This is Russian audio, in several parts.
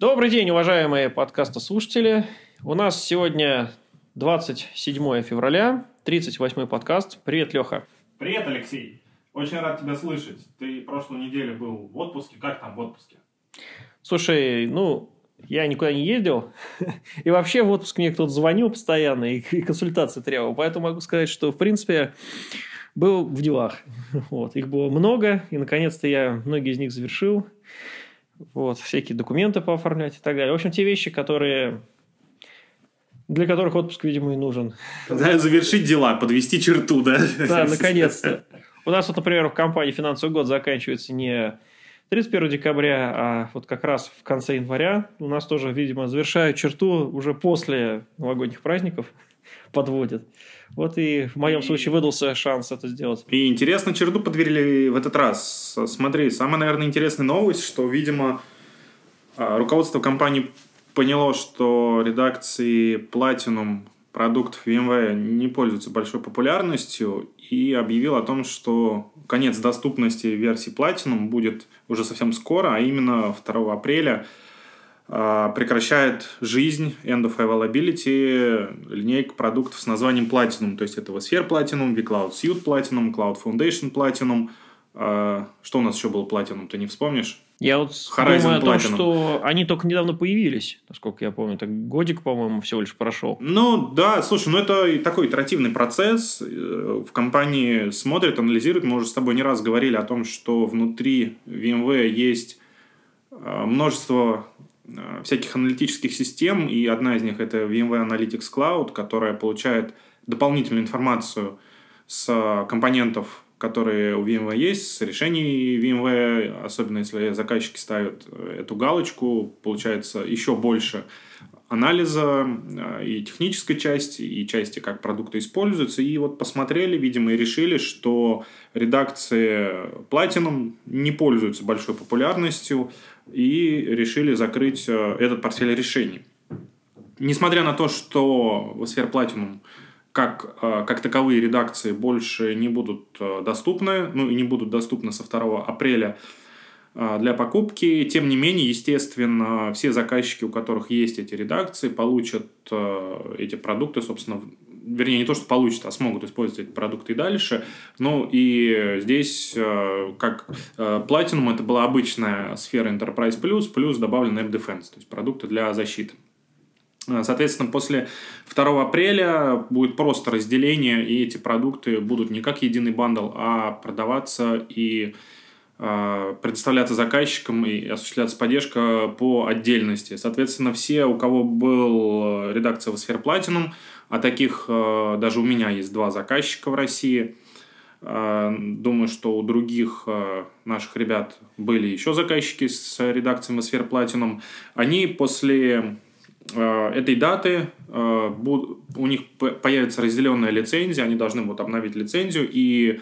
Добрый день, уважаемые подкастослушатели. У нас сегодня 27 февраля, 38-й подкаст. Привет, Леха. Привет, Алексей. Очень рад тебя слышать. Ты прошлую неделю был в отпуске. Как там в отпуске? Слушай, ну, я никуда не ездил. И вообще в отпуск мне кто-то звонил постоянно и, и консультации требовал. Поэтому могу сказать, что, в принципе, был в делах. Вот. Их было много, и, наконец-то, я многие из них завершил. Вот. Всякие документы пооформлять и так далее. В общем, те вещи, которые для которых отпуск, видимо, и нужен. Да, завершить дела, подвести черту, да? Да, наконец-то. У нас вот, например, в компании финансовый год заканчивается не 31 декабря, а вот как раз в конце января у нас тоже, видимо, завершают черту уже после новогодних праздников, подводят. Вот и в моем и... случае выдался шанс это сделать. И интересно, черту подвели в этот раз. Смотри, самая, наверное, интересная новость, что, видимо, а, руководство компании поняло, что редакции Platinum продуктов VMware не пользуются большой популярностью и объявил о том, что конец доступности версии Platinum будет уже совсем скоро, а именно 2 апреля прекращает жизнь End of Availability линейка продуктов с названием Platinum. То есть это vSphere Platinum, vCloud Suite Platinum, Cloud Foundation Platinum. А, что у нас еще было Platinum, ты не вспомнишь? Я вот Horizon думаю о том, что они только недавно появились, насколько я помню. Так годик, по-моему, всего лишь прошел. Ну, да, слушай, ну это такой итеративный процесс. Э, в компании смотрят, анализируют. Мы уже с тобой не раз говорили о том, что внутри VMware есть э, множество всяких аналитических систем, и одна из них это VMware Analytics Cloud, которая получает дополнительную информацию с компонентов которые у VMware есть, с решений VMware, особенно если заказчики ставят эту галочку, получается еще больше анализа э, и технической части, и части, как продукты используются. И вот посмотрели, видимо, и решили, что редакции Platinum не пользуются большой популярностью, и решили закрыть э, этот портфель решений. Несмотря на то, что сфере Platinum как, э, как таковые редакции больше не будут э, доступны, ну и не будут доступны со 2 апреля для покупки. Тем не менее, естественно, все заказчики, у которых есть эти редакции, получат эти продукты, собственно, вернее, не то, что получат, а смогут использовать эти продукты и дальше. Ну, и здесь, как Platinum, это была обычная сфера Enterprise плюс добавлен App Defense, то есть продукты для защиты. Э, соответственно, после 2 апреля будет просто разделение, и эти продукты будут не как единый бандл, а продаваться и э, предоставляться заказчикам и осуществляться поддержка по отдельности. Соответственно, все, у кого был редакция в сфере Platinum, а таких э, даже у меня есть два заказчика в России, Думаю, что у других наших ребят были еще заказчики с редакцией сфер Platinum. Они после Э, этой даты э, у них появится разделенная лицензия, они должны вот обновить лицензию, и э,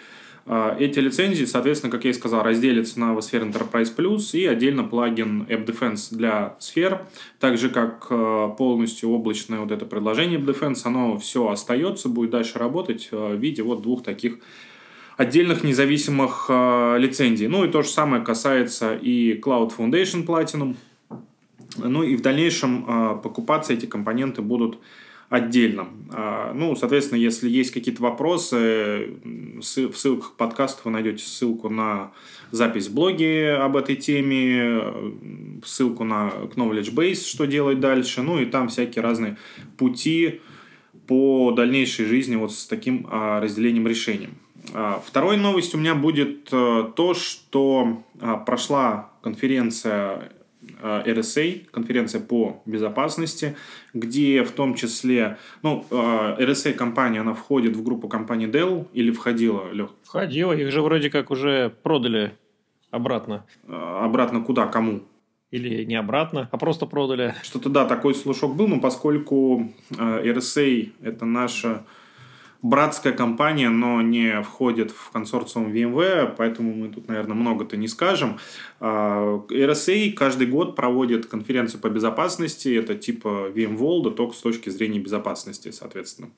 эти лицензии, соответственно, как я и сказал, разделятся на vSphere Enterprise Plus и отдельно плагин App Defense для сфер, так же как полностью облачное вот это предложение App Defense, оно все остается, будет дальше работать в виде вот двух таких отдельных независимых лицензий. Ну и то же самое касается и Cloud Foundation Platinum, ну и в дальнейшем а, покупаться эти компоненты будут отдельно. А, ну, соответственно, если есть какие-то вопросы, в ссылках подкаста вы найдете ссылку на запись в блоге об этой теме, ссылку на Knowledge Base, что делать дальше, ну и там всякие разные пути по дальнейшей жизни вот с таким а, разделением решением. Второй новость у меня будет то, что прошла конференция Э, RSA, конференция по безопасности, где в том числе, ну, э, RSA компания, она входит в группу компании Dell или входила, Лех? Входила, их же вроде как уже продали обратно. Э, обратно куда, кому? Или не обратно, а просто продали. Что-то да, такой слушок был, но поскольку RSA это наша братская компания, но не входит в консорциум VMware, поэтому мы тут, наверное, много-то не скажем. А, RSA каждый год проводит конференцию по безопасности, это типа VMworld, только с точки зрения безопасности, соответственно.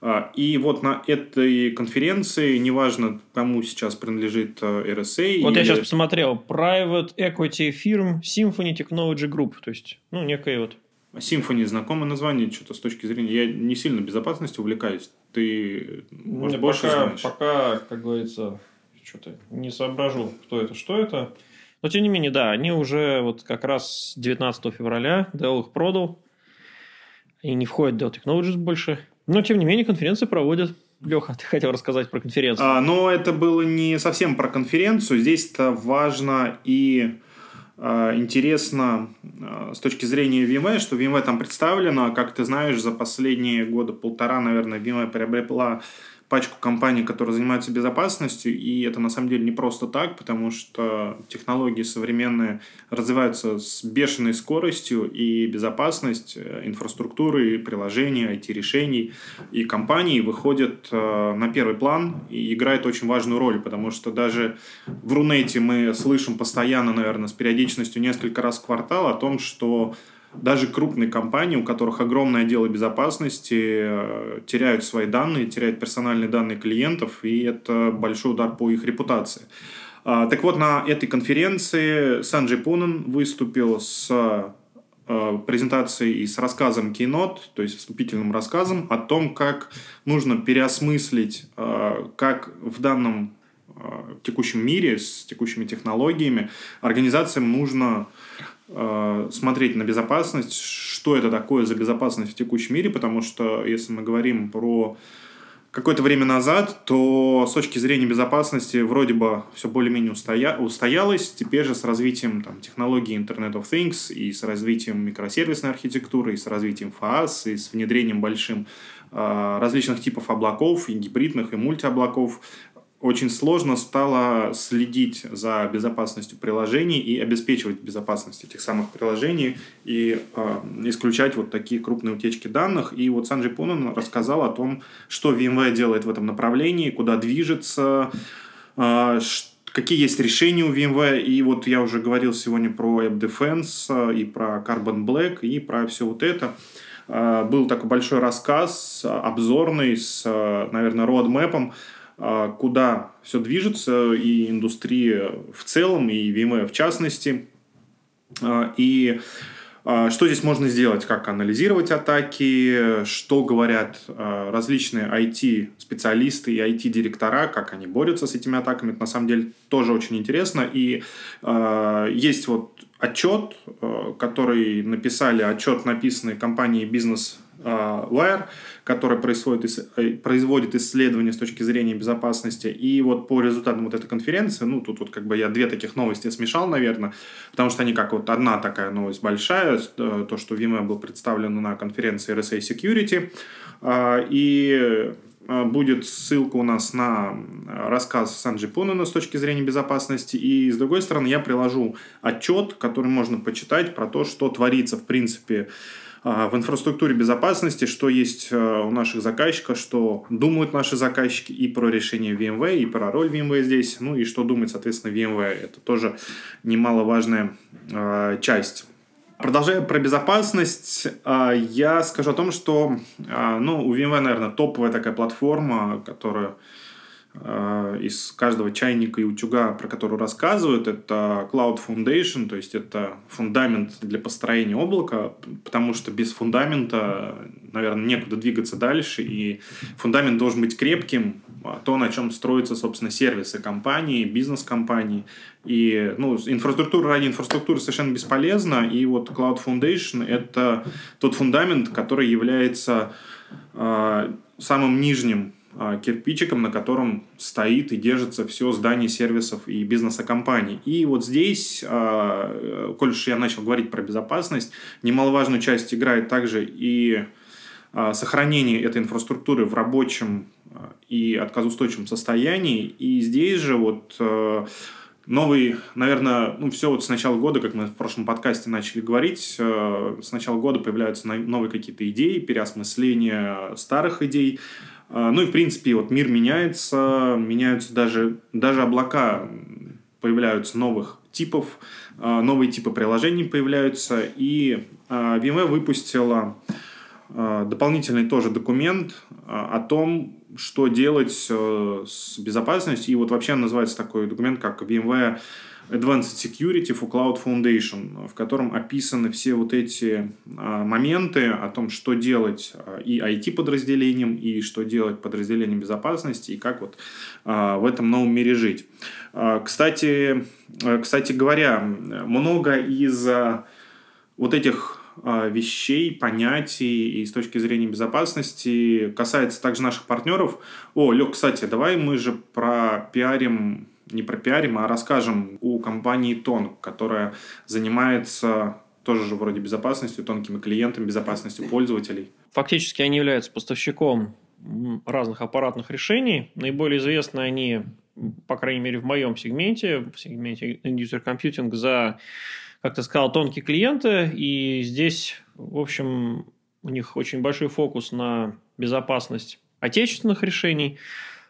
А, и вот на этой конференции, неважно, кому сейчас принадлежит э, RSA... Вот или... я сейчас посмотрел, Private Equity Firm Symphony Technology Group, то есть, ну, некая вот Symfony знакомое название, что-то с точки зрения... Я не сильно безопасностью увлекаюсь. Ты, может, не, больше пока, знаешь? Пока, как говорится, что-то не соображу, кто это, что это. Но, тем не менее, да, они уже вот как раз 19 февраля Dell их продал. И не входят в Dell Technologies больше. Но, тем не менее, конференции проводят. Леха, ты хотел рассказать про конференцию. А, но это было не совсем про конференцию. Здесь-то важно и интересно а, с точки зрения VMware, что VMware там представлено, как ты знаешь, за последние года полтора, наверное, VMware приобрела пачку компаний, которые занимаются безопасностью, и это на самом деле не просто так, потому что технологии современные развиваются с бешеной скоростью, и безопасность э, инфраструктуры, приложений, IT-решений и компаний выходят э, на первый план и играет очень важную роль, потому что даже в Рунете мы слышим постоянно, наверное, с периодичностью несколько раз в квартал о том, что даже крупные компании, у которых огромное отделы безопасности, э, теряют свои данные, теряют персональные данные клиентов, и это большой удар по их репутации. А, так вот, на этой конференции Санджей Пунан выступил с э, презентацией и с рассказом Keynote, то есть вступительным рассказом о том, как нужно переосмыслить, э, как в данном текущем мире с текущими технологиями организациям нужно смотреть на безопасность, что это такое за безопасность в текущем мире, потому что если мы говорим про какое-то время назад, то с точки зрения безопасности вроде бы все более-менее устоя... устоялось. Теперь же с развитием там, технологий Internet of Things и с развитием микросервисной архитектуры, и с развитием FAS, и с внедрением большим э, различных типов облаков, и гибридных, и мультиоблаков, очень сложно стало следить за безопасностью приложений и обеспечивать безопасность этих самых приложений и э, исключать вот такие крупные утечки данных. И вот Санджи Пунан рассказал о том, что VMware делает в этом направлении, куда движется, э, какие есть решения у VMware. И вот я уже говорил сегодня про App Defense и про Carbon Black и про все вот это был такой большой рассказ, обзорный, с, наверное, роадмэпом, а, куда все движется, и индустрия в целом, и VMware в частности. А, и а, что здесь можно сделать? Как анализировать атаки? Что говорят различные IT-специалисты и IT-директора? Как они борются с этими атаками? Это на самом деле тоже очень интересно. И есть вот отчет, который написали, отчет написанный компанией Business Wire, которая происходит, э, производит исследования с точки зрения безопасности. И вот по результатам вот этой конференции, ну, тут вот как бы я две таких новости смешал, наверное, потому что они как вот одна такая новость большая, э, то, что VMware был представлен на конференции RSA Security, и будет ссылка у нас на рассказ Санджи Пунана с точки зрения безопасности. И с другой стороны, я приложу отчет, который можно почитать про то, что творится, в принципе, в инфраструктуре безопасности, что есть э, у наших заказчиков, что думают наши заказчики и про решение VMware, и про роль VMware здесь, ну и что думает, соответственно, VMware. Это тоже немаловажная э, часть. Продолжая про безопасность, я скажу о том, что ну, у VMware, наверное, топовая такая платформа, которая из каждого чайника и утюга, про который рассказывают, это Cloud Foundation, то есть это фундамент для построения облака, потому что без фундамента, наверное, некуда двигаться дальше, и фундамент должен быть крепким, а то, на чем строятся, собственно, сервисы компании, бизнес-компании. И ну, инфраструктура ради инфраструктуры совершенно бесполезна, и вот Cloud Foundation — это тот фундамент, который является э, самым нижним кирпичиком, на котором стоит и держится все здание сервисов и бизнеса компаний. И вот здесь, а, коль уж я начал говорить про безопасность, немаловажную часть играет также и а, сохранение этой инфраструктуры в рабочем и отказоустойчивом состоянии. И здесь же вот новый, наверное, ну, все вот с начала года, как мы в прошлом подкасте начали говорить, с начала года появляются новые какие-то идеи, переосмысления старых идей, А, ну и, в принципе, вот мир меняется, меняются даже, даже облака, появляются новых типов, а, новые типы приложений появляются, и VMware выпустила дополнительный тоже документ о том, что делать э, с безопасностью, и вот вообще называется такой документ, как VMware Advanced Security for Cloud Foundation, в котором описаны все вот эти а, моменты о том, что делать а, и IT-подразделениям, и что делать подразделениям безопасности, и как вот а, в этом новом мире жить. Кстати, кстати говоря, много из вот этих вещей, понятий и с точки зрения безопасности касается также наших партнеров. О, Лёг, кстати, давай мы же про пиарим не пропиарим, а расскажем у компании Тонг, которая занимается тоже же вроде безопасностью, тонкими клиентами, безопасностью пользователей. Фактически они являются поставщиком разных аппаратных решений. Наиболее известны они, по крайней мере, в моем сегменте, в сегменте End-User Computing, за, как ты сказал, тонкие клиенты. И здесь, в общем, у них очень большой фокус на безопасность отечественных решений.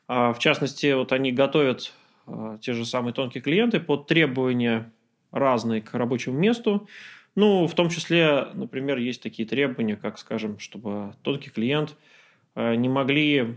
А, в частности, вот они готовят Э, те же самые тонкие клиенты под требования разные к рабочему месту. Ну, в том числе, например, есть такие требования, как, скажем, чтобы тонкий клиент э, не могли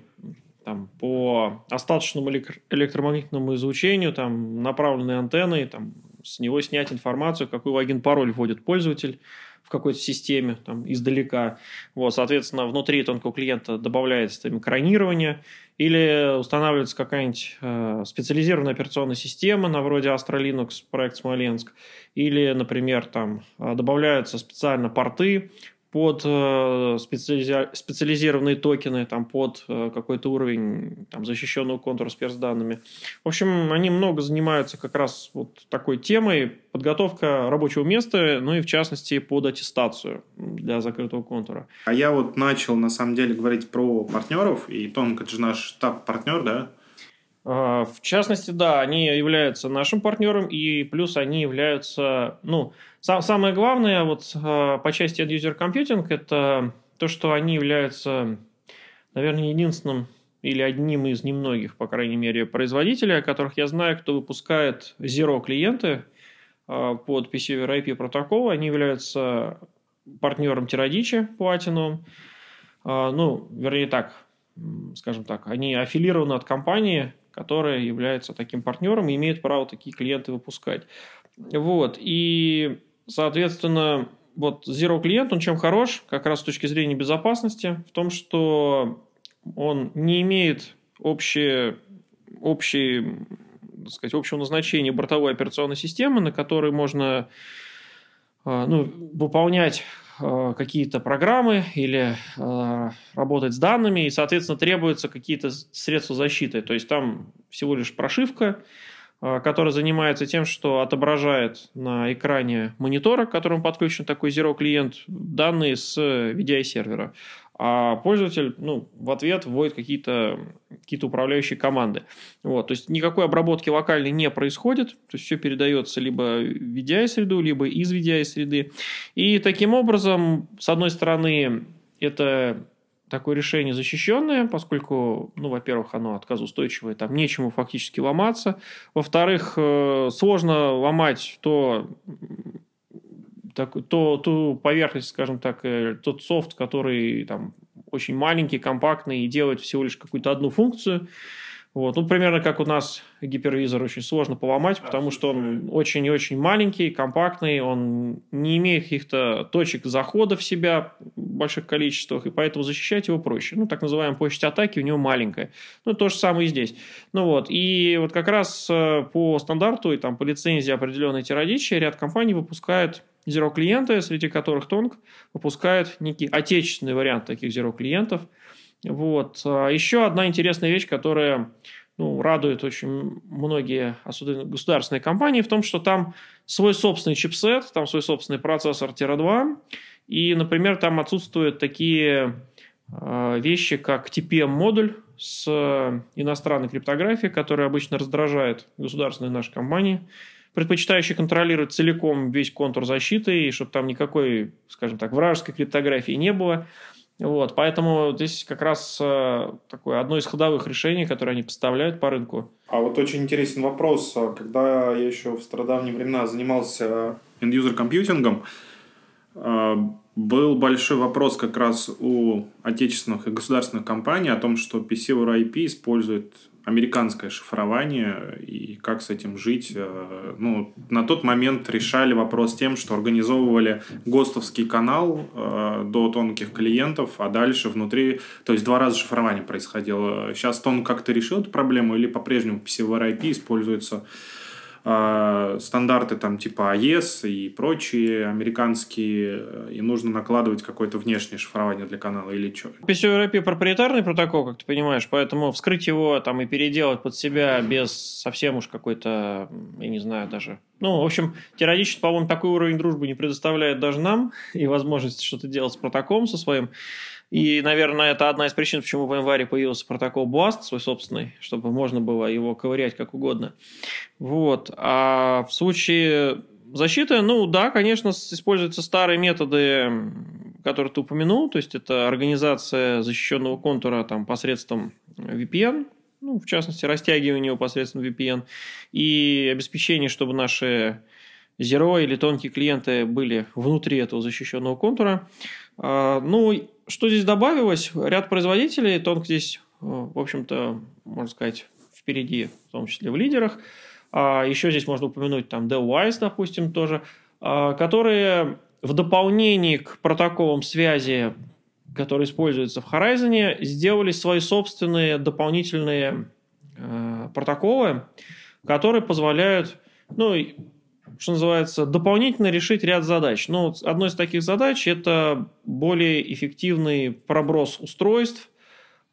там, по остаточному электромагнитному излучению там, направленные антенны, там, с него снять информацию, какой логин пароль вводит пользователь, в какой-то системе там, издалека. Вот, соответственно, внутри тонкого клиента добавляется там, экранирование или устанавливается какая-нибудь э, специализированная операционная система на вроде Astra Linux, проект Смоленск, или, например, там э, добавляются специально порты под э, специализи... специализированные токены, там, под э, какой-то уровень там, защищенного контура с персданными. В общем, они много занимаются как раз вот такой темой, подготовка рабочего места, ну и в частности под аттестацию для закрытого контура. А я вот начал на самом деле говорить про партнеров, и Том, это же наш штаб-партнер, да? А, в частности, да, они являются нашим партнером, и плюс они являются, ну, сам, самое главное вот а, по части End-User Computing это то, что они являются, наверное, единственным или одним из немногих, по крайней мере, производителей, которых я знаю, кто выпускает Zero клиенты а, под PC over IP протокол. Они являются партнером Teradичи Platinum. Ну, вернее так, скажем так, они аффилированы от компании, которая является таким партнером и имеет право такие клиенты выпускать. Вот. И, соответственно, вот Zero клиент, он чем хорош, как раз с точки зрения безопасности, в том, что он не имеет общие, общие, так сказать, общего назначения бортовой операционной системы, на которой можно а, ну, выполнять Э, какие-то программы или э, работать с данными, и, соответственно, требуются какие-то средства защиты. То есть там всего лишь прошивка, э, которая занимается тем, что отображает на экране монитора, к которому подключен такой Zero клиент, данные с VDI-сервера а пользователь ну, в ответ вводит какие-то какие управляющие команды. Вот, то есть никакой обработки локальной не происходит, то есть все передается либо в VDI-среду, либо из VDI-среды. И таким образом, с одной стороны, это такое решение защищенное, поскольку, ну, во-первых, оно отказоустойчивое, там нечему фактически ломаться. Во-вторых, э, сложно ломать то так, то, ту поверхность, скажем так, э, тот софт, который там очень маленький, компактный и делает всего лишь какую-то одну функцию. Вот. Ну, примерно как у нас гипервизор очень сложно поломать, потому что он очень и очень маленький, компактный, он не имеет каких-то точек захода в себя в больших количествах, и поэтому защищать его проще. Ну, так называемая площадь атаки у него маленькая. Ну, то же самое и здесь. Ну, вот. И вот как раз э, по стандарту и там по лицензии определенной терадичи ряд компаний выпускает Zero клиенты, среди которых Тонг выпускает некий отечественный вариант таких Zero клиентов. Вот. А еще одна интересная вещь, которая ну, радует очень многие, особенно государственные компании, в том, что там свой собственный чипсет, там свой собственный процессор Tera 2, и, например, там отсутствуют такие э, вещи, как TPM-модуль с иностранной криптографией, которая обычно раздражает государственные наши компании предпочитающий контролировать целиком весь контур защиты, и чтобы там никакой, скажем так, вражеской криптографии не было. Вот, поэтому здесь как раз э, такое одно из ходовых решений, которое они поставляют по рынку. А вот очень интересный вопрос. Когда я еще в стародавние времена занимался end-user компьютингом, э, был большой вопрос как раз у отечественных и государственных компаний о том, что PC over IP использует американское шифрование и как с этим жить. Э, ну, на тот момент решали вопрос тем, что организовывали ГОСТовский канал э, до тонких клиентов, а дальше внутри, то есть два раза шифрование происходило. Сейчас Тон как-то решил эту проблему или по-прежнему PCVR IP используется э, стандарты там типа AES и прочие американские, и нужно накладывать какое-то внешнее шифрование для канала или что? PCORP проприетарный протокол, как ты понимаешь, поэтому вскрыть его там и переделать под себя без совсем уж какой-то, я не знаю даже... Ну, в общем, теоретически, по-моему, такой уровень дружбы не предоставляет даже нам и возможность что-то делать с протоколом со своим. И, наверное, это одна из причин, почему в январе появился протокол BLAST, свой собственный, чтобы можно было его ковырять как угодно. Вот. А в случае защиты, ну да, конечно, используются старые методы, которые ты упомянул, то есть это организация защищенного контура там, посредством VPN, ну, в частности, растягивание его посредством VPN, и обеспечение, чтобы наши Zero или тонкие клиенты были внутри этого защищенного контура. А, ну, что здесь добавилось? Ряд производителей, Тонк здесь, э, в общем-то, можно сказать, впереди, в том числе в лидерах. А еще здесь можно упомянуть там Dellwise, допустим, тоже, а, которые в дополнение к протоколам связи, которые используются в Horizon, сделали свои собственные дополнительные э, протоколы, которые позволяют, ну, что называется, дополнительно решить ряд задач. Ну, одной из таких задач – это более эффективный проброс устройств,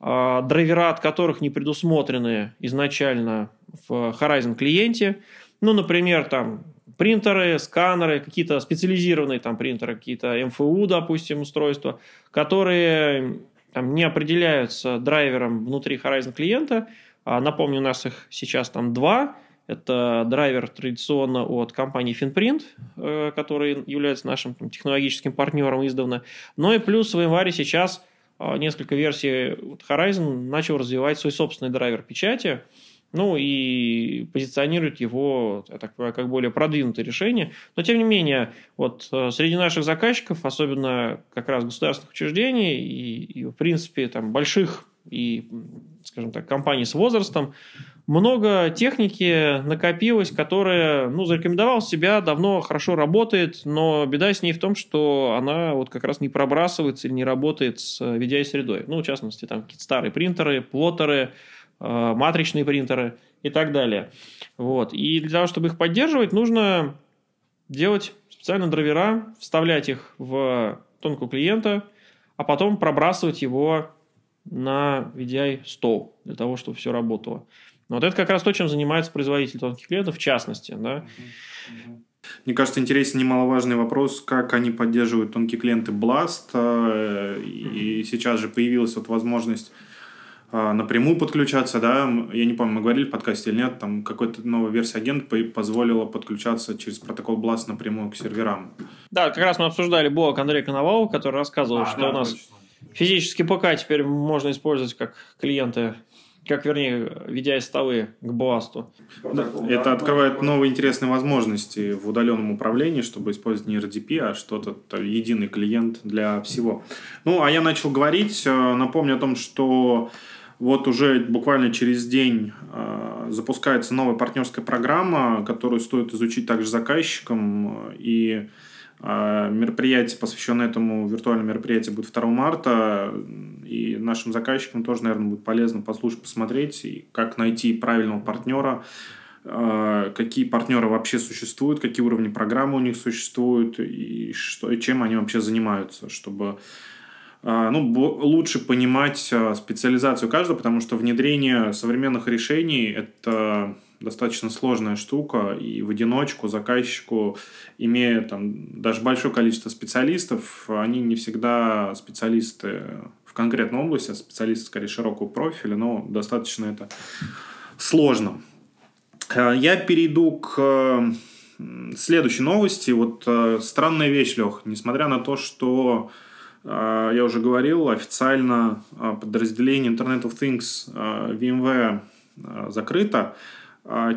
а, драйвера от которых не предусмотрены изначально в Horizon клиенте. Ну, например, там принтеры, сканеры, какие-то специализированные там принтеры, какие-то МФУ, допустим, устройства, которые там, не определяются драйвером внутри Horizon клиента. А, напомню, у нас их сейчас там два – это драйвер традиционно от компании Finprint, э, который является нашим технологическим партнером издавна. Но и плюс в январе сейчас э, несколько версий Horizon начал развивать свой собственный драйвер печати, ну и позиционирует его, я так как более продвинутое решение. Но тем не менее, вот э, среди наших заказчиков, особенно как раз государственных учреждений и, и в принципе там больших и, скажем так, компаний с возрастом, много техники накопилось, которая, ну, зарекомендовала себя, давно хорошо работает, но беда с ней в том, что она вот как раз не пробрасывается или не работает с VDI-средой. Ну, в частности, там какие-то старые принтеры, плоттеры, э, матричные принтеры и так далее. Вот. И для того, чтобы их поддерживать, нужно делать специально драйвера, вставлять их в тонкую клиента, а потом пробрасывать его на VDI стол для того, чтобы все работало. Вот это как раз то, чем занимается производитель тонких клеток, в частности. Да? Мне кажется, интересен немаловажный вопрос, как они поддерживают тонкие клиенты Blast. Э, и сейчас же появилась вот возможность э, напрямую подключаться, да, я не помню, мы говорили в подкасте или нет, там какой-то новая версия агент позволила подключаться через протокол Blast напрямую к серверам. Да, как раз мы обсуждали блог Андрея Коновалова, который рассказывал, а, что да, у нас точно. Физический ПК теперь можно использовать как клиенты как, вернее, VDI-столы к Blast. Да, это открывает новые интересные возможности в удаленном управлении, чтобы использовать не RDP, а что-то единый клиент для всего. Ну, а я начал говорить, э, напомню о том, что вот уже буквально через день э, запускается новая партнерская программа, которую стоит изучить также заказчикам. И э, мероприятие, посвященное этому виртуальному мероприятию, будет 2 марта. И нашим заказчикам тоже, наверное, будет полезно послушать, посмотреть, и как найти правильного партнера, э, какие партнеры вообще существуют, какие уровни программы у них существуют, и, что, и чем они вообще занимаются, чтобы э, ну, лучше понимать специализацию каждого, потому что внедрение современных решений – это достаточно сложная штука, и в одиночку заказчику, имея там даже большое количество специалистов, они не всегда специалисты в конкретной области, а специалист скорее широкого профиля, но достаточно это сложно. Э, я перейду к э, следующей новости. Вот э, странная вещь, Лех, несмотря на то, что я уже говорил, официально подразделение Internet of Things VMware закрыто.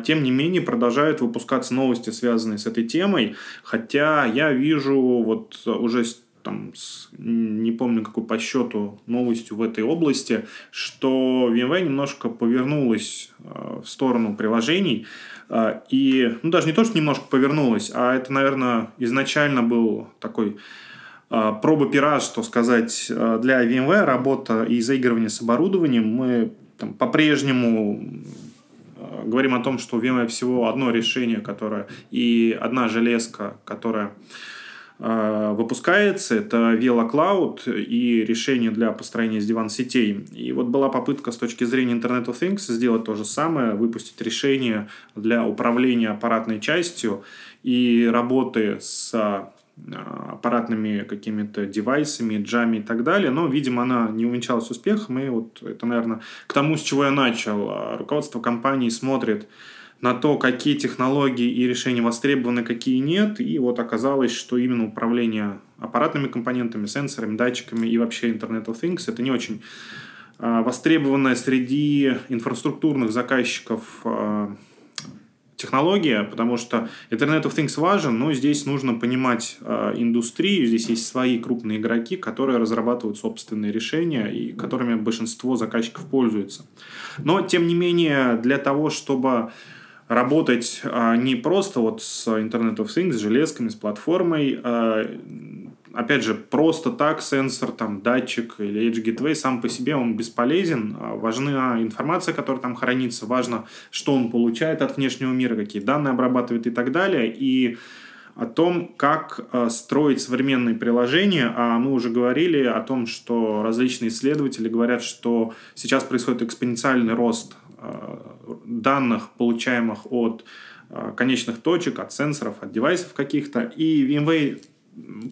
Тем не менее, продолжают выпускаться новости, связанные с этой темой. Хотя я вижу вот уже там, с, не помню какой по счету новостью в этой области, что VMware немножко повернулась э, в сторону приложений. Э, и, ну, даже не то, что немножко повернулась, а это, наверное, изначально был такой э, проба пера, что сказать, для VMware работа и заигрывание с оборудованием. Мы там, по-прежнему говорим о том, что у VMware всего одно решение, которое и одна железка, которая Э, выпускается. Это VeloCloud и решение для построения с диван-сетей. И вот была попытка с точки зрения Internet of Things сделать то же самое, выпустить решение для управления аппаратной частью и работы с аппаратными какими-то девайсами, джами и так далее, но, видимо, она не увенчалась успехом, и вот это, наверное, к тому, с чего я начал. Руководство компании смотрит на то, какие технологии и решения востребованы, какие нет. И вот оказалось, что именно управление аппаратными компонентами, сенсорами, датчиками и вообще Internet of Things это не очень а, востребованная среди инфраструктурных заказчиков а, технология, потому что Internet of Things важен, но здесь нужно понимать э, индустрию, здесь есть свои крупные игроки, которые разрабатывают собственные решения и которыми большинство заказчиков пользуются. Но, тем не менее, для того, чтобы работать а, не просто вот с Internet of Things, с железками, с платформой, а, опять же, просто так сенсор, там, датчик или Edge Gateway сам по себе он бесполезен. А, важна информация, которая там хранится, важно, что он получает от внешнего мира, какие данные обрабатывает и так далее. И о том, как э, строить современные приложения. А мы уже говорили о том, что различные исследователи говорят, что сейчас происходит экспоненциальный рост Э, данных, получаемых от конечных точек, от сенсоров, от девайсов каких-то. И VMware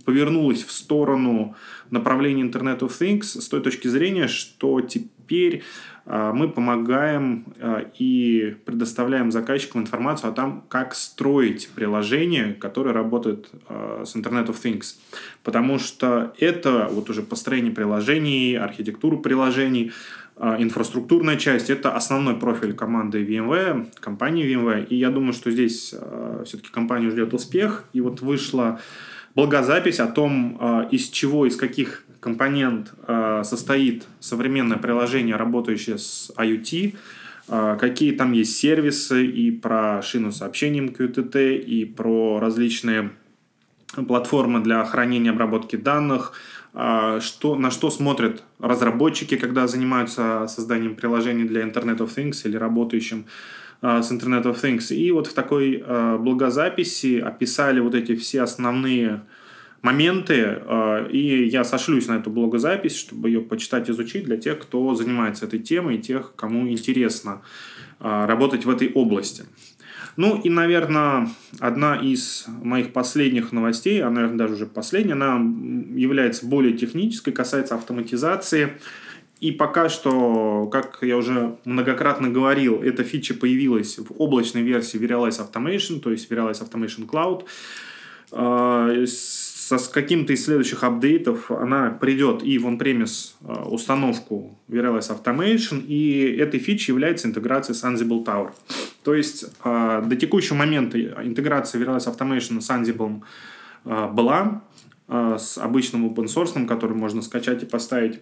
повернулась в сторону направления Internet of Things с той точки зрения, что теперь э, мы помогаем и предоставляем заказчикам информацию о том, как строить приложение, которое работает с Internet of Things. Потому что это вот уже построение приложений, архитектуру приложений – а, инфраструктурная часть – это основной профиль команды VMware, компании VMware. И я думаю, что здесь а, все-таки компанию ждет успех. И вот вышла благозапись о том, а, из чего, из каких компонент состоит современное приложение, работающее с IoT, какие там есть сервисы и про шину сообщением QTT, и про различные платформы для хранения обработки данных, а, что, на что смотрят разработчики, когда занимаются созданием приложений для Internet of Things или работающим а, с Internet of Things. И вот в такой а, благозаписи описали вот эти все основные моменты, и я сошлюсь на эту благозапись, чтобы ее почитать, изучить для тех, кто занимается этой темой, и тех, кому интересно работать в этой области. Ну и, наверное, одна из моих последних новостей, а, наверное, даже уже последняя, она является более технической, касается автоматизации. И пока что, как я уже многократно говорил, эта фича появилась в облачной версии Verialize Automation, то есть Verialize Automation Cloud. А, с каким-то из следующих апдейтов она придет и в on-premise а, установку Verialize Automation, и этой фичей является интеграция с Ansible Tower. То есть а, до текущего момента интеграция Verialize Automation с Ansible была с обычным open source, который можно скачать и поставить.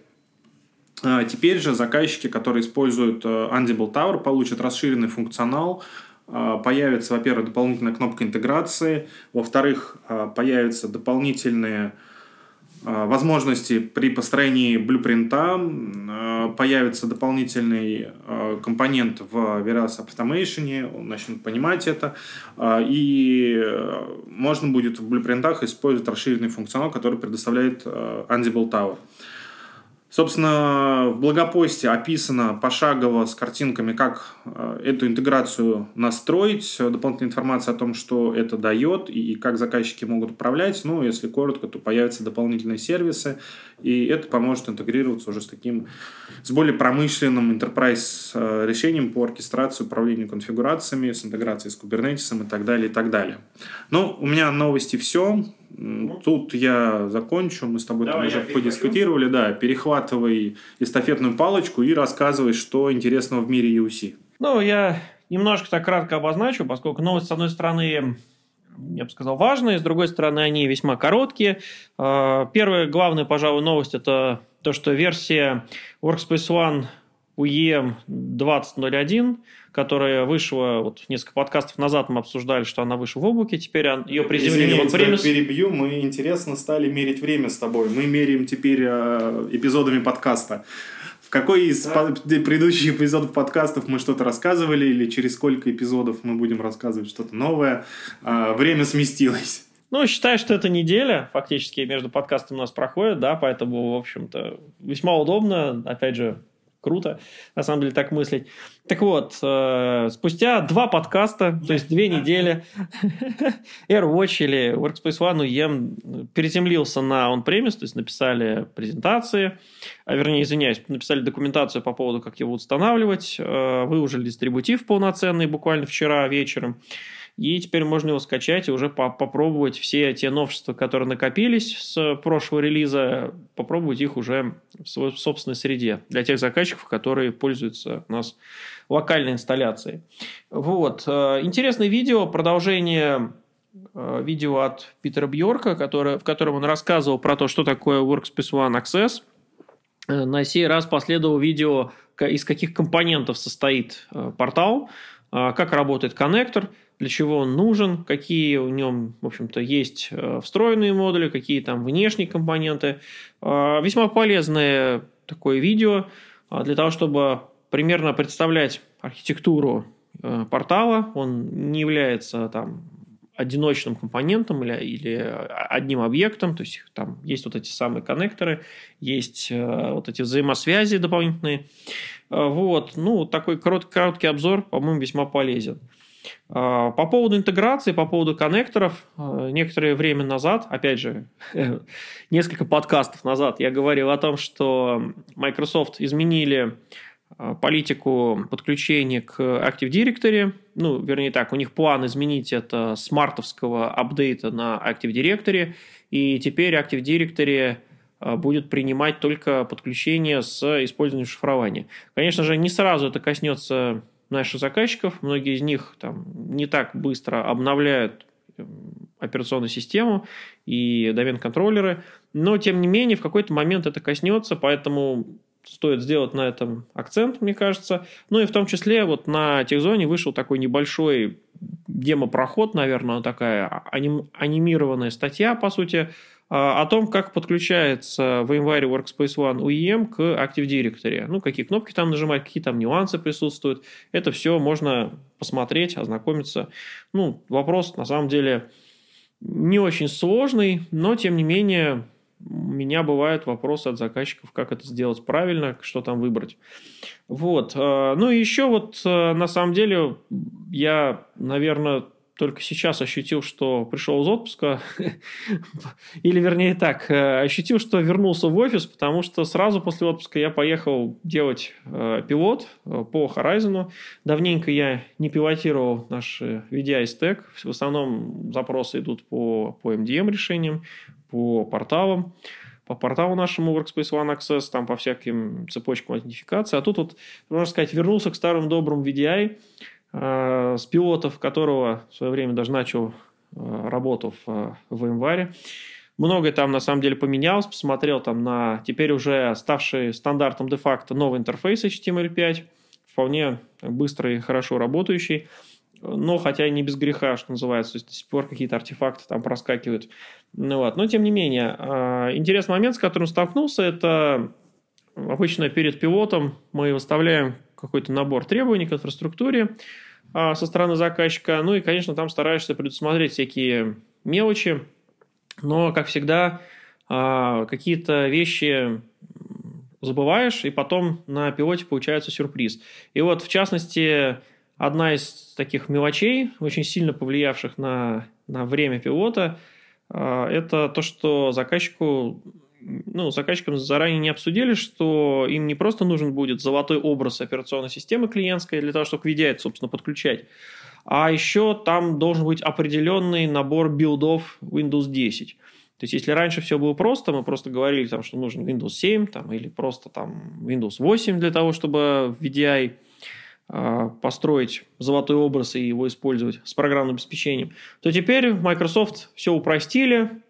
Теперь же заказчики, которые используют Ansible Tower, получат расширенный функционал, а, появится, во-первых, дополнительная кнопка интеграции, во-вторых, а, появятся дополнительные а, возможности при построении блюпринта, появится дополнительный компонент в Veras Automation, он начнет понимать это, и можно будет в блюпринтах использовать расширенный функционал, который предоставляет Ansible Tower. Собственно, в блогопосте описано пошагово с картинками, как э, эту интеграцию настроить, дополнительная информация о том, что это дает и как заказчики могут управлять. Ну, если коротко, то появятся дополнительные сервисы, и это поможет интегрироваться уже с таким, с более промышленным enterprise э, решением по оркестрации, управлению конфигурациями, с интеграцией с Kubernetes и так далее, и так далее. Ну, у меня новости все. Тут я закончу, мы с тобой Давай там уже подискутировали. Да, перехватывай эстафетную палочку и рассказывай, что интересного в мире UC. Ну, я немножко так кратко обозначу, поскольку новость, с одной стороны, я бы сказал, важные, с другой стороны, они весьма короткие. А, первая главная, пожалуй, новость – это то, что версия Workspace ONE UEM 20.01, которая вышла, вот несколько подкастов назад мы обсуждали, что она вышла в облаке, теперь ее приземлили Извини, в премис. перебью, мы интересно стали мерить время с тобой. Мы меряем теперь э, эпизодами подкаста. В какой из да. предыдущих эпизодов подкастов мы что-то рассказывали, или через сколько эпизодов мы будем рассказывать что-то новое? Э, время сместилось. Ну, считай, что это неделя, фактически, между подкастами у нас проходит, да, поэтому, в общем-то, весьма удобно, опять же, круто, на самом деле, так мыслить. Так вот, э, спустя два подкаста, то есть две недели, AirWatch или Workspace ONE UEM переземлился на on-premise, то есть написали презентации, а вернее, извиняюсь, написали документацию по поводу, как его устанавливать, э, выложили дистрибутив полноценный буквально вчера вечером, и теперь можно его скачать и уже по попробовать все те новшества, которые накопились с прошлого релиза, попробовать их уже в своей собственной среде для тех заказчиков, которые пользуются у нас локальной инсталляцией. Вот. Э, интересное видео, продолжение э, видео от Питера Бьорка, который, в котором он рассказывал про то, что такое Workspace ONE Access. Э, на сей раз последовало видео, из каких компонентов состоит портал, как работает коннектор – для чего он нужен, какие у нем, в общем-то, есть э, встроенные модули, какие там внешние компоненты. Э, весьма полезное такое видео э, для того, чтобы примерно представлять архитектуру портала. Он не является там одиночным компонентом или, или одним объектом, то есть там есть вот эти самые коннекторы, есть вот эти взаимосвязи дополнительные. Вот, ну, такой корот, короткий обзор, по-моему, весьма полезен. А, по поводу интеграции, по поводу коннекторов, а, некоторое время назад, опять же, несколько подкастов назад, я говорил о том, что Microsoft изменили а, политику подключения к Active Directory. Ну, вернее так, у них план изменить это с мартовского апдейта на Active Directory, и теперь Active Directory будет принимать только подключение с использованием шифрования. Конечно же, не сразу это коснется наших заказчиков. Многие из них там, не так быстро обновляют эм, операционную систему и домен-контроллеры, но тем не менее в какой-то момент это коснется, поэтому стоит сделать на этом акцент, мне кажется. Ну и в том числе вот на техзоне вышел такой небольшой демо-проход, наверное, такая аним, анимированная статья, по сути, а, о том, как подключается VMware Workspace ONE UEM к Active Directory. Ну, какие кнопки там нажимать, какие там нюансы присутствуют. Это все можно посмотреть, ознакомиться. Ну, вопрос, на самом деле, не очень сложный, но, тем не менее, у меня бывают вопросы от заказчиков, как это сделать правильно, что там выбрать. Вот. А, ну и еще вот, а, на самом деле, я, наверное, только сейчас ощутил, что пришел из отпуска, или вернее так, э, ощутил, что вернулся в офис, потому что сразу после отпуска я поехал делать э, пилот э, по Horizon. Давненько я не пилотировал наш VDI стек, в основном запросы идут по, по MDM решениям, по порталам по порталу нашему Workspace ONE Access, там по всяким цепочкам аутентификации. А тут вот, можно сказать, вернулся к старым добрым VDI, Э, с пилотов которого в свое время даже начал э, работу в, э, в январе. Многое там на самом деле поменялось, посмотрел там на теперь уже ставший стандартом де-факто новый интерфейс HTML5, вполне быстрый, хорошо работающий, но хотя и не без греха, что называется, то есть до сих пор какие-то артефакты там проскакивают. Ну, вот. Но тем не менее, интересный момент, с которым столкнулся, это обычно перед пилотом мы выставляем какой-то набор требований к инфраструктуре а, со стороны заказчика. Ну и, конечно, там стараешься предусмотреть всякие мелочи, но, как всегда, а, какие-то вещи забываешь, и потом на пилоте получается сюрприз. И вот, в частности, одна из таких мелочей, очень сильно повлиявших на, на время пилота, а, это то, что заказчику ну, заказчикам заранее не обсудили, что им не просто нужен будет золотой образ операционной системы клиентской для того, чтобы VDI, собственно, подключать, а еще там должен быть определенный набор билдов Windows 10. То есть, если раньше все было просто, мы просто говорили, там, что нужен Windows 7 там, или просто там, Windows 8 для того, чтобы в VDI э, построить золотой образ и его использовать с программным обеспечением, то теперь Microsoft все упростили,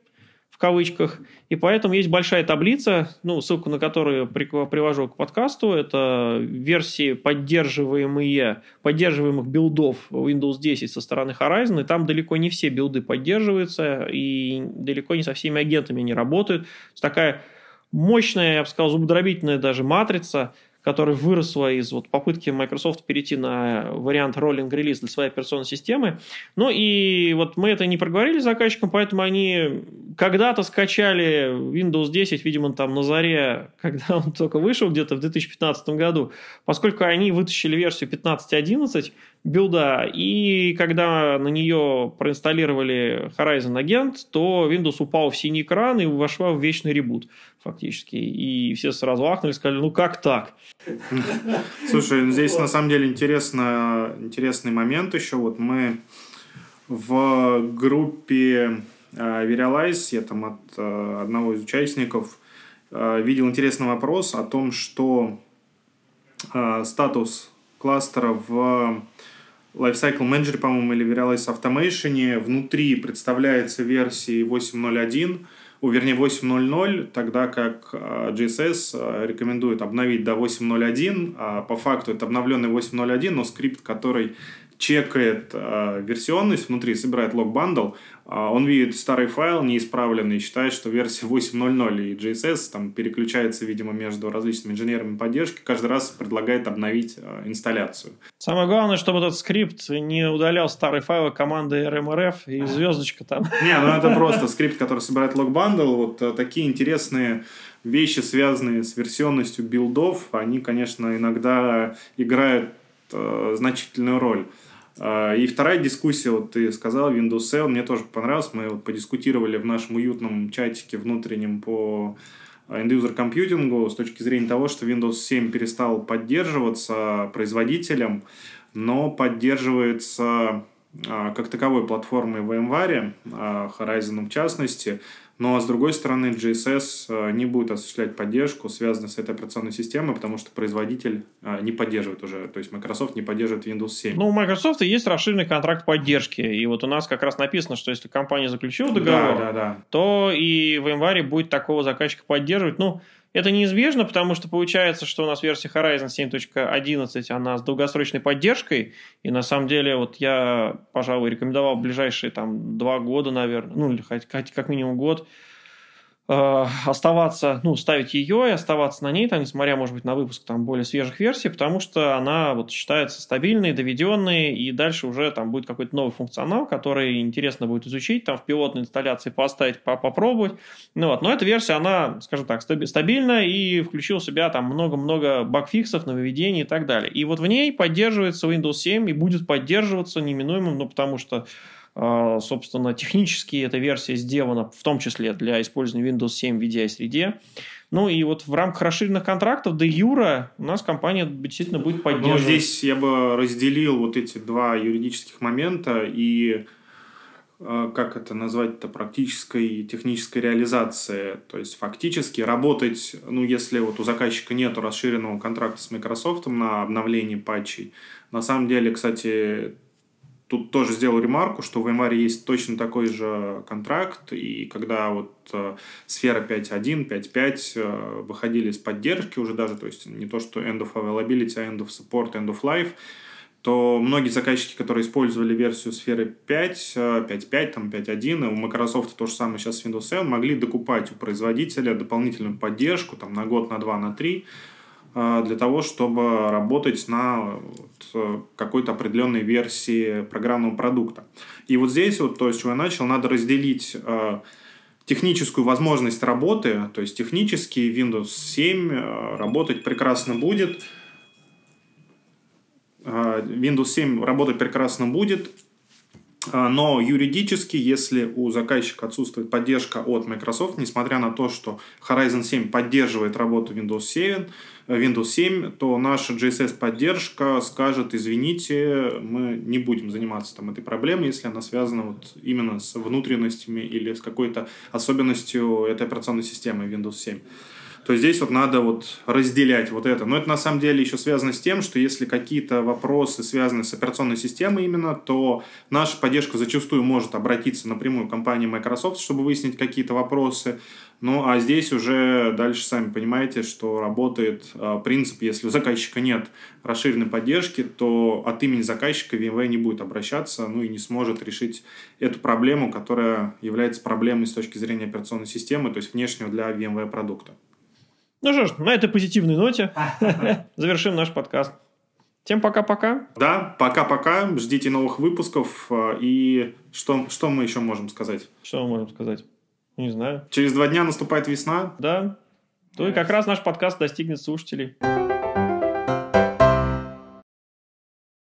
кавычках. И поэтому есть большая таблица, ну, ссылку на которую привожу к подкасту. Это версии поддерживаемые, поддерживаемых билдов Windows 10 со стороны Horizon. И там далеко не все билды поддерживаются, и далеко не со всеми агентами не работают. Такая мощная, я бы сказал, зубодробительная даже матрица – которая выросла из вот попытки Microsoft перейти на вариант rolling release для своей операционной системы. Ну и вот мы это не проговорили заказчикам, поэтому они когда-то скачали Windows 10, видимо, там на заре, когда он только вышел, где-то в 2015 году, поскольку они вытащили версию 15.11, билда, и когда на нее проинсталлировали Horizon Agent, то Windows упал в синий экран и вошла в вечный ребут фактически. И все сразу ахнули, сказали, ну как так? Слушай, ну здесь на самом деле интересно, интересный момент еще. Вот мы в группе uh, Verialize, я там от uh, одного из участников uh, видел интересный вопрос о том, что статус кластера в Lifecycle Manager, по-моему, или Verialize Automation внутри представляется версией 8.0.1, у, вернее 8.0.0, тогда как а, GSS а, рекомендует обновить до 8.0.1, а по факту это обновленный 8.0.1, но скрипт, который чекает э, версионность внутри, собирает log bundle, э, он видит старый файл неисправленный считает, что версия 8.0.0 и JSS там переключается, видимо, между различными инженерами поддержки, каждый раз предлагает обновить э, инсталляцию. Самое главное, чтобы этот скрипт не удалял старые файлы команды rm -rf и звездочка там. Не, ну это просто скрипт, который собирает log bundle, вот э, такие интересные вещи, связанные с версионностью билдов, они, конечно, иногда играют значительную роль. А, и вторая дискуссия, вот ты сказал, Windows 7, мне тоже понравилось, мы вот подискутировали в нашем уютном чатике внутреннем по end-user компьютингу с точки зрения того, что Windows 7 перестал поддерживаться производителем, но поддерживается а, как таковой платформой VMware, а, Horizon в частности, но, с другой стороны, GSS э, не будет осуществлять поддержку, связанную с этой операционной системой, потому что производитель э, не поддерживает уже, то есть Microsoft не поддерживает Windows 7. Ну, у Microsoft есть расширенный контракт поддержки, и вот у нас как раз написано, что если компания заключила договор, да, да, да. то и в январе будет такого заказчика поддерживать. Ну, это неизбежно, потому что получается, что у нас версия Horizon 7.11, она с долгосрочной поддержкой, и на самом деле вот я, пожалуй, рекомендовал ближайшие там два года, наверное, ну или хоть как минимум год, оставаться, ну, ставить ее и оставаться на ней, там, несмотря, может быть, на выпуск там более свежих версий, потому что она вот считается стабильной, доведенной, и дальше уже там будет какой-то новый функционал, который интересно будет изучить, там в пилотной инсталляции поставить, попробовать. Ну, вот. Но эта версия, она, скажем так, стабильна и включила в себя там много-много багфиксов, нововведений и так далее. И вот в ней поддерживается Windows 7 и будет поддерживаться неминуемым, ну, потому что собственно, технически эта версия сделана в том числе для использования Windows 7 в VDI-среде. Ну и вот в рамках расширенных контрактов до Юра у нас компания действительно будет ну, поддерживать. Ну, здесь я бы разделил вот эти два юридических момента и а, как это назвать-то, практической и технической реализации. То есть, фактически работать, ну, если вот у заказчика нет расширенного контракта с Microsoft на обновление патчей, на самом деле, кстати, Тут тоже сделал ремарку, что в январе есть точно такой же контракт, и когда вот э, сфера 5.1, 5.5 э, выходили с поддержки уже даже, то есть не то, что end of availability, а end of support, end of life, то многие заказчики, которые использовали версию сферы 5, 5.5, э, там 5.1, у Microsoft то же самое сейчас с Windows 7, могли докупать у производителя дополнительную поддержку там, на год, на два, на три, для того, чтобы работать на Э, какой-то определенной версии программного продукта. И вот здесь, вот, то, с чего я начал, надо разделить э, техническую возможность работы, то есть технически Windows 7 э, работать прекрасно будет, Windows 7 работать прекрасно будет, но юридически, если у заказчика отсутствует поддержка от Microsoft, несмотря на то, что Horizon 7 поддерживает работу Windows 7, Windows 7, то наша GSS-поддержка скажет, извините, мы не будем заниматься там этой проблемой, если она связана вот именно с внутренностями или с какой-то особенностью этой операционной системы Windows 7 то здесь вот надо вот разделять вот это. Но это на самом деле еще связано с тем, что если какие-то вопросы связаны с операционной системой именно, то наша поддержка зачастую может обратиться напрямую к компании Microsoft, чтобы выяснить какие-то вопросы. Ну, а здесь уже дальше сами понимаете, что работает э, принцип, если у заказчика нет расширенной поддержки, то от имени заказчика VMware не будет обращаться, ну и не сможет решить эту проблему, которая является проблемой с точки зрения операционной системы, то есть внешнего для VMware продукта. Ну что ж, на этой позитивной ноте завершим наш подкаст. Всем пока-пока. Да, пока-пока. Ждите новых выпусков. А, и что, что мы еще можем сказать? Что мы можем сказать? Не знаю. Через два дня наступает весна. Да. То и как раз наш подкаст достигнет слушателей.